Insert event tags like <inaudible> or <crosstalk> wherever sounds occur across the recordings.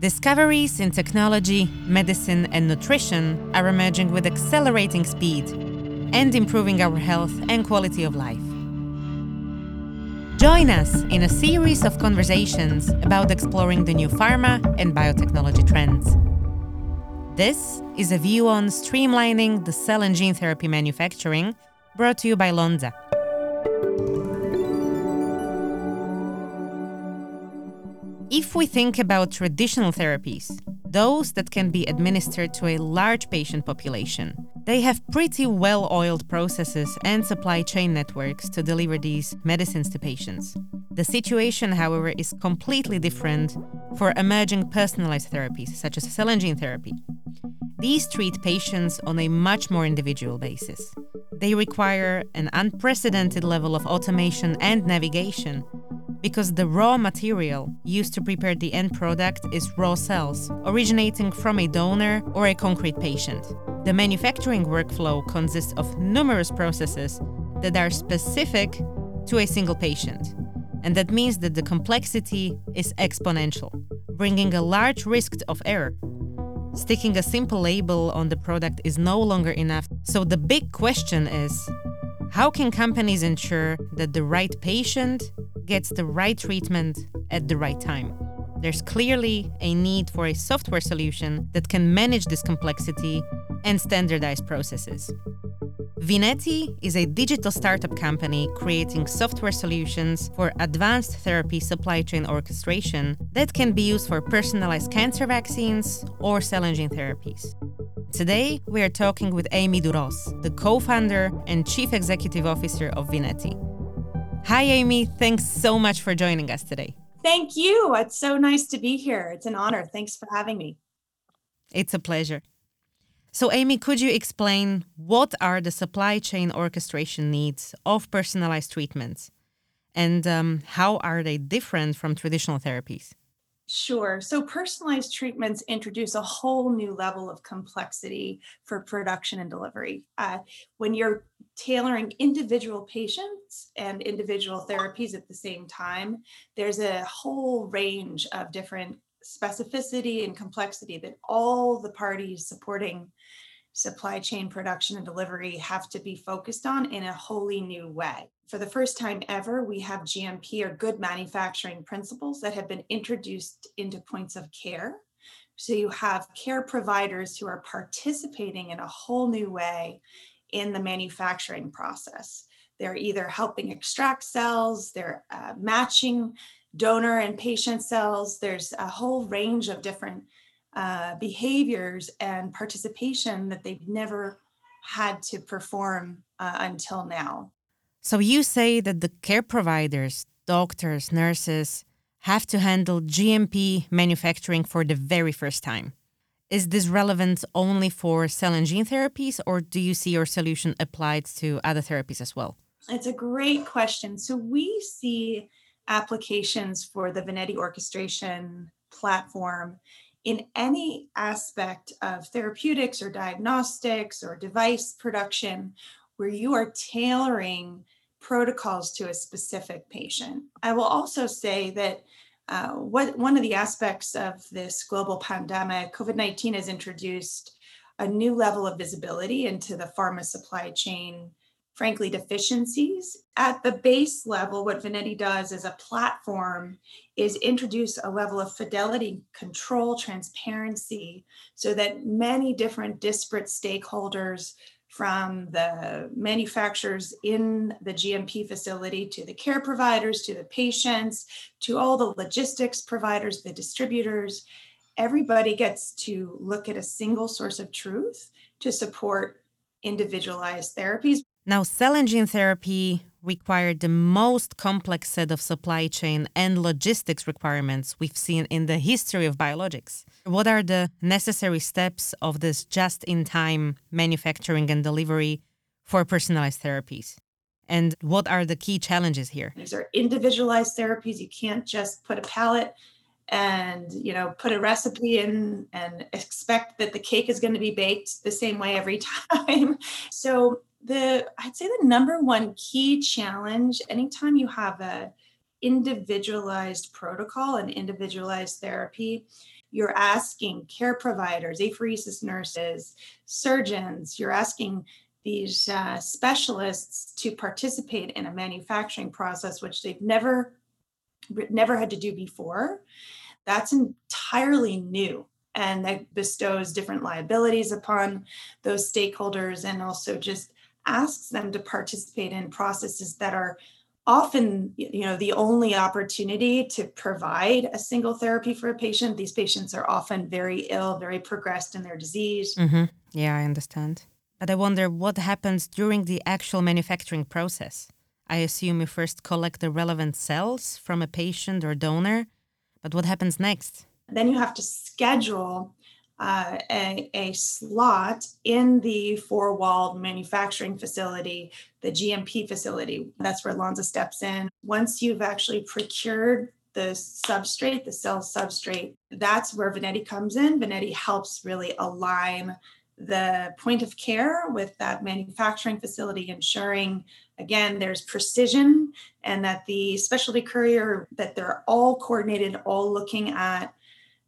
Discoveries in technology, medicine, and nutrition are emerging with accelerating speed and improving our health and quality of life. Join us in a series of conversations about exploring the new pharma and biotechnology trends. This is a view on streamlining the cell and gene therapy manufacturing brought to you by Lonza. If we think about traditional therapies, those that can be administered to a large patient population, they have pretty well oiled processes and supply chain networks to deliver these medicines to patients. The situation, however, is completely different for emerging personalized therapies, such as cell and gene therapy. These treat patients on a much more individual basis. They require an unprecedented level of automation and navigation because the raw material used to prepare the end product is raw cells originating from a donor or a concrete patient. The manufacturing workflow consists of numerous processes that are specific to a single patient. And that means that the complexity is exponential, bringing a large risk of error. Sticking a simple label on the product is no longer enough. So the big question is how can companies ensure that the right patient gets the right treatment at the right time. There's clearly a need for a software solution that can manage this complexity and standardize processes. Vineti is a digital startup company creating software solutions for advanced therapy supply chain orchestration that can be used for personalized cancer vaccines or cell and gene therapies. Today, we are talking with Amy DuRoss, the co founder and chief executive officer of Vineti. Hi, Amy. Thanks so much for joining us today. Thank you. It's so nice to be here. It's an honor. Thanks for having me. It's a pleasure. So, Amy, could you explain what are the supply chain orchestration needs of personalized treatments and um, how are they different from traditional therapies? Sure. So personalized treatments introduce a whole new level of complexity for production and delivery. Uh, when you're tailoring individual patients and individual therapies at the same time, there's a whole range of different specificity and complexity that all the parties supporting supply chain production and delivery have to be focused on in a wholly new way. For the first time ever, we have GMP or good manufacturing principles that have been introduced into points of care. So you have care providers who are participating in a whole new way in the manufacturing process. They're either helping extract cells, they're uh, matching donor and patient cells. There's a whole range of different uh, behaviors and participation that they've never had to perform uh, until now. So you say that the care providers, doctors, nurses, have to handle GMP manufacturing for the very first time. Is this relevant only for cell and gene therapies, or do you see your solution applied to other therapies as well? It's a great question. So we see applications for the Vineti orchestration platform in any aspect of therapeutics or diagnostics or device production where you are tailoring protocols to a specific patient. I will also say that uh, what one of the aspects of this global pandemic, COVID 19 has introduced a new level of visibility into the pharma supply chain frankly, deficiencies. At the base level, what Vineti does as a platform is introduce a level of fidelity, control, transparency, so that many different disparate stakeholders from the manufacturers in the GMP facility to the care providers to the patients to all the logistics providers, the distributors, everybody gets to look at a single source of truth to support individualized therapies. Now, cell and gene therapy required the most complex set of supply chain and logistics requirements we've seen in the history of biologics. What are the necessary steps of this just in time manufacturing and delivery for personalized therapies? And what are the key challenges here? These are individualized therapies. You can't just put a pallet and you know put a recipe in and expect that the cake is going to be baked the same way every <laughs> time so the I'd say the number one key challenge anytime you have a individualized protocol and individualized therapy. You're asking care providers, apheresis nurses, surgeons, you're asking these uh, specialists to participate in a manufacturing process which they've never never had to do before that's entirely new and that bestows different liabilities upon those stakeholders and also just asks them to participate in processes that are often you know the only opportunity to provide a single therapy for a patient. These patients are often very ill very progressed in their disease. Mm-hmm. yeah i understand. But i wonder what happens during the actual manufacturing process. I assume you first collect the relevant cells from a patient or donor but what happens next? Then you have to schedule uh, a, a, slot in the four walled manufacturing facility, the GMP facility. That's where Lonza steps in. Once you've actually procured the substrate, the cell substrate, that's where Vineti comes in. Vineti helps really align the point of care with that manufacturing facility, ensuring again there's precision and that the specialty courier that they're all coordinated, all looking at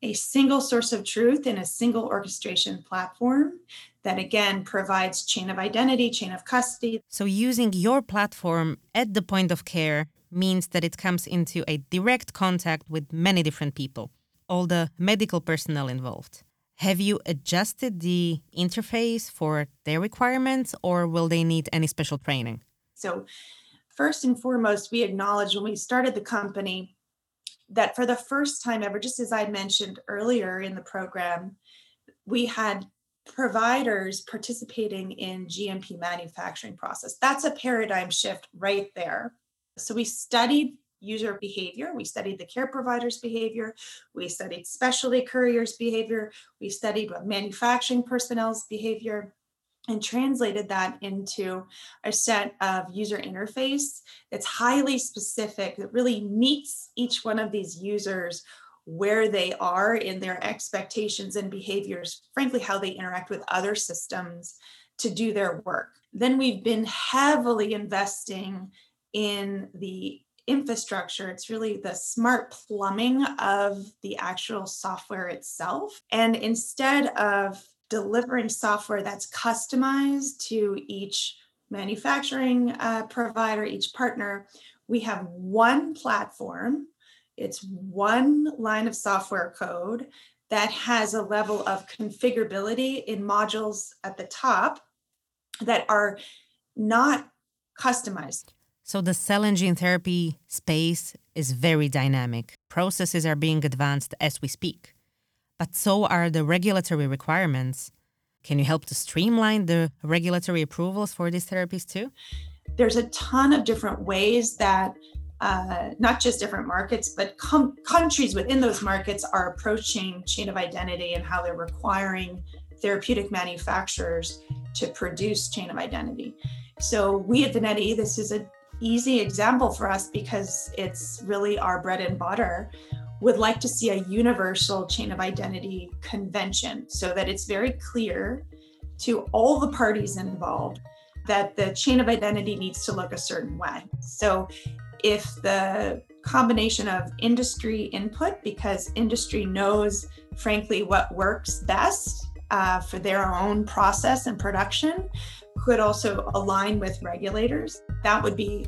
a single source of truth in a single orchestration platform that again provides chain of identity, chain of custody. So using your platform at the point of care means that it comes into a direct contact with many different people, all the medical personnel involved. Have you adjusted the interface for their requirements or will they need any special training? So, first and foremost, we acknowledge when we started the company that for the first time ever, just as I mentioned earlier in the program, we had providers participating in GMP manufacturing process. That's a paradigm shift right there. So we studied user behavior, we studied the care provider's behavior, we studied specialty couriers' behavior, we studied manufacturing personnel's behavior, and translated that into a set of user interface that's highly specific that really meets each one of these users where they are in their expectations and behaviors frankly how they interact with other systems to do their work then we've been heavily investing in the infrastructure. It's really the smart plumbing of the actual software itself. And instead of delivering software that's customized to each manufacturing uh, provider, each partner. We have one platform, it's one line of software code that has a level of configurability in modules at the top that are not customized. So the cell and gene therapy space is very dynamic. Processes are being advanced as we speak but so are the regulatory requirements. Can you help to streamline the regulatory approvals for these therapies too? There's a ton of different ways that uh, not just different markets, but com- countries within those markets are approaching chain of identity and how they're requiring therapeutic manufacturers to produce chain of identity. So we at Vineti, this is an easy example for us because it's really our bread and butter would like to see a universal chain of identity convention so that it's very clear to all the parties involved that the chain of identity needs to look a certain way. So if the combination of industry input, because industry knows, frankly, what works best uh, for their own process and production, could also align with regulators, that would be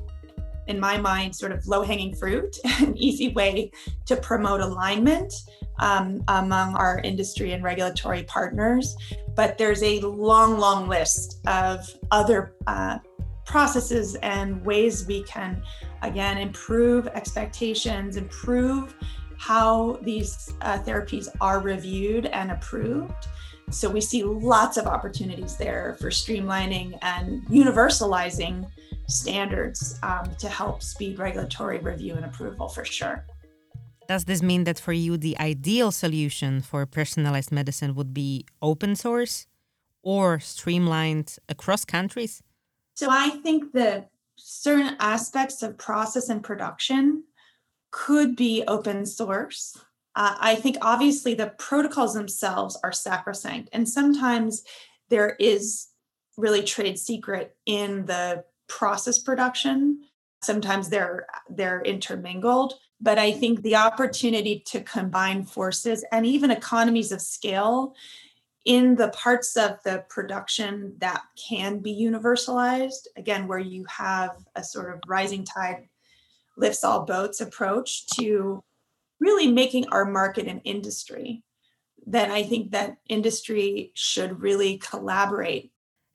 in my mind, sort of low hanging fruit, <laughs> an easy way to promote alignment um, among our industry and regulatory partners. But there's a long, long list of other uh, processes and ways we can, again, improve expectations, improve how these uh, therapies are reviewed and approved. So we see lots of opportunities there for streamlining and universalizing standards um, to help speed regulatory review and approval for sure. Does this mean that for you, the ideal solution for personalized medicine would be open source or streamlined across countries? So I think that certain aspects of process and production could be open source. Uh, I think obviously the protocols themselves are sacrosanct, and sometimes there is really trade secret in the process production. sometimes they're they're intermingled but i think the opportunity to combine forces and even economies of scale in the parts of the production that can be universalized again where you have a sort of rising tide lifts all boats approach to really making our market an industry then i think that industry should really collaborate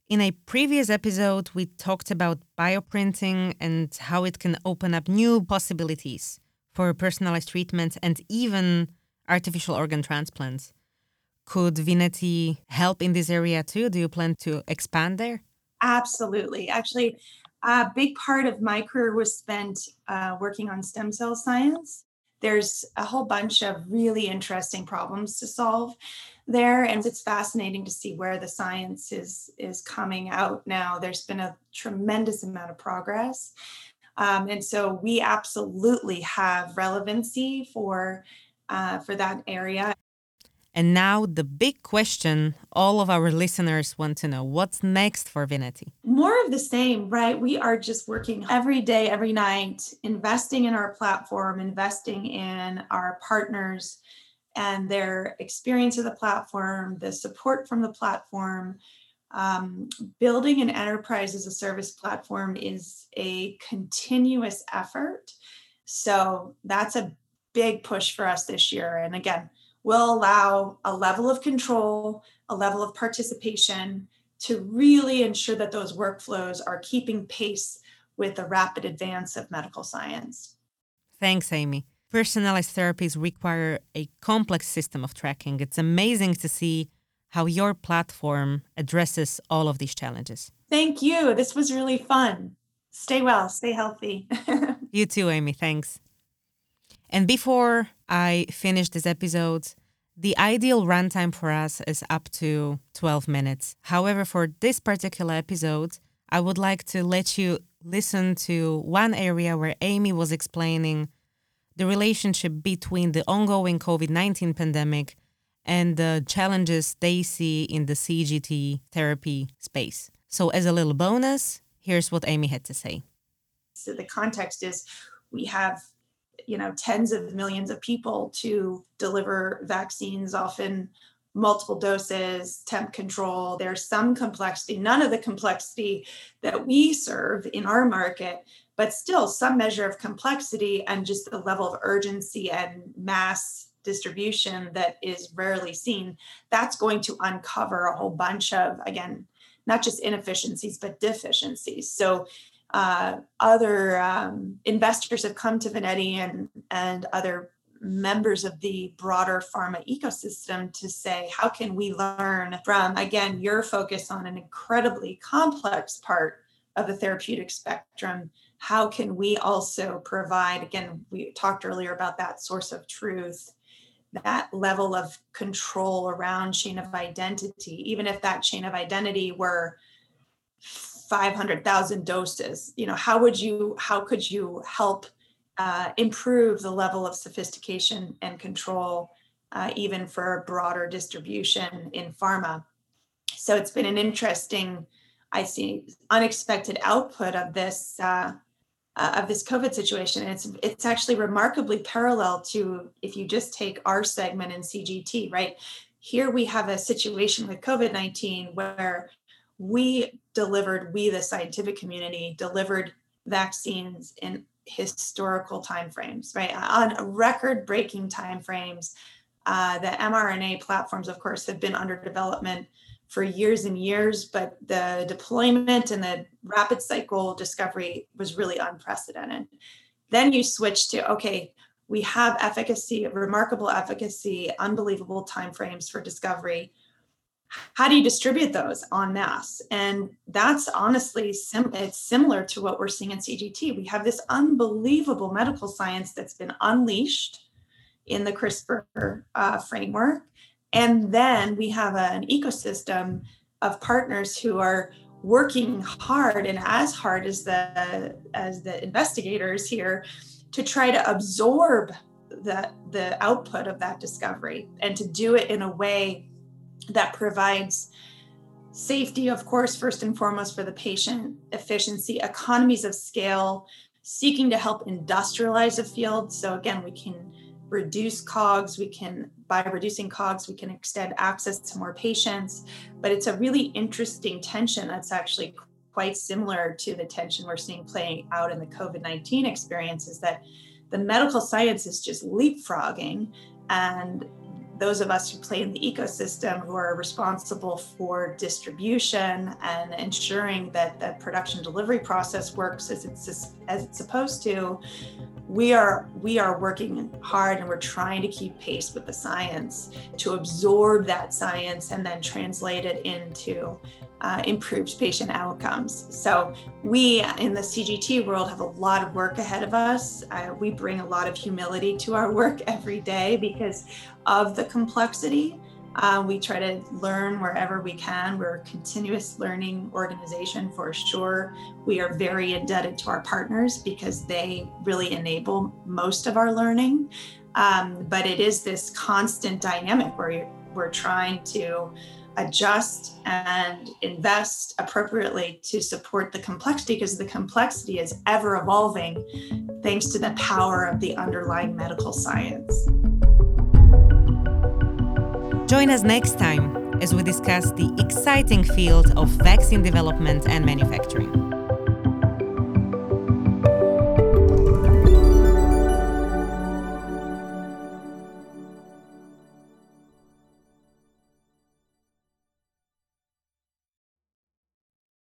in a previous episode, we talked about bioprinting and how it can open up new possibilities for personalized treatments and even artificial organ transplants. Could Vineti help in this area too? Do you plan to expand there? Absolutely. Actually, a big part of my career was spent uh, working on stem cell science. There's a whole bunch of really interesting problems to solve there and it's fascinating to see where the science is is coming out now there's been a tremendous amount of progress um, and so we absolutely have relevancy for uh, for that area and now the big question all of our listeners want to know what's next for Vineti? More of the same, right? We are just working every day, every night, investing in our platform, investing in our partners, and their experience of the platform, the support from the platform. Um, building an enterprise as a service platform is a continuous effort. So that's a big push for us this year. And again, we'll allow a level of control, a level of participation to really ensure that those workflows are keeping pace with the rapid advance of medical science. Thanks, Amy personalized therapies require a complex system of tracking. It's amazing to see how your platform addresses all of these challenges. Thank you. This was really fun. Stay well, stay healthy. <laughs> you too, Amy. Thanks. And before I finish this episode, the ideal runtime for us is up to 12 minutes. However, for this particular episode, I would like to let you listen to one area where Amy was explaining the relationship between the ongoing COVID 19 pandemic and the challenges they see in the CGT therapy space. So, as a little bonus, here's what Amy had to say. So, the context is we have you know tens of millions of people to deliver vaccines often multiple doses temp control there's some complexity none of the complexity that we serve in our market but still some measure of complexity and just the level of urgency and mass distribution that is rarely seen that's going to uncover a whole bunch of again not just inefficiencies but deficiencies. So uh, other um, investors have come to Vineti and and other members of the broader pharma ecosystem to say how can we learn from again your focus on an incredibly complex part of the therapeutic spectrum how can we also provide again we talked earlier about that source of truth that level of control around chain of identity. Even if that chain of identity were 500,000 doses you know how would you how could you help uh, improve the level of sophistication and control uh, even for broader distribution in pharma? So it's been an interesting i see unexpected output of this uh, uh, of this COVID situation. And it's it's actually remarkably parallel to if you just take our segment in CGT, right? Here we have a situation with COVID 19 where we delivered, we, the scientific community, delivered vaccines in historical timeframes, right? On record breaking timeframes. Uh, the mRNA platforms, of course, have been under development for years and years, but the deployment and the rapid cycle discovery was really unprecedented. Then you switch to okay, we have efficacy, remarkable efficacy, unbelievable timeframes for discovery. How do you distribute those en masse? And that's honestly sim- it's similar to what we're seeing in CGT. We have this unbelievable medical science that's been unleashed in the CRISPR uh, framework and then we have an ecosystem of partners who are working hard and as hard as the as the investigators here to try to absorb the the output of that discovery and to do it in a way that provides safety of course first and foremost for the patient efficiency economies of scale seeking to help industrialize the field. So, again, we can reduce COGS, we can, by reducing COGS, we can extend access to more patients. But it's a really interesting tension that's actually quite similar to the tension we're seeing playing out in the COVID 19 experience is that the medical science is just leapfrogging and those of us who play in the ecosystem who are responsible for distribution and ensuring that the production delivery process works as it's as it's supposed to we are we are working hard and we're trying to keep pace with the science to absorb that science and then translate it into uh, improved patient outcomes. So, we in the CGT world have a lot of work ahead of us. Uh, we bring a lot of humility to our work <laughs> every day because of the complexity. Uh, we try to learn wherever we can. We're a continuous learning organization for sure. We are very indebted to our partners because they really enable most of our learning. Um, but it is this constant dynamic where we're trying to adjust and invest appropriately to support the complexity because the complexity is ever evolving thanks to the power of the underlying medical science. Join us next time as we discuss the exciting field of vaccine development and manufacturing.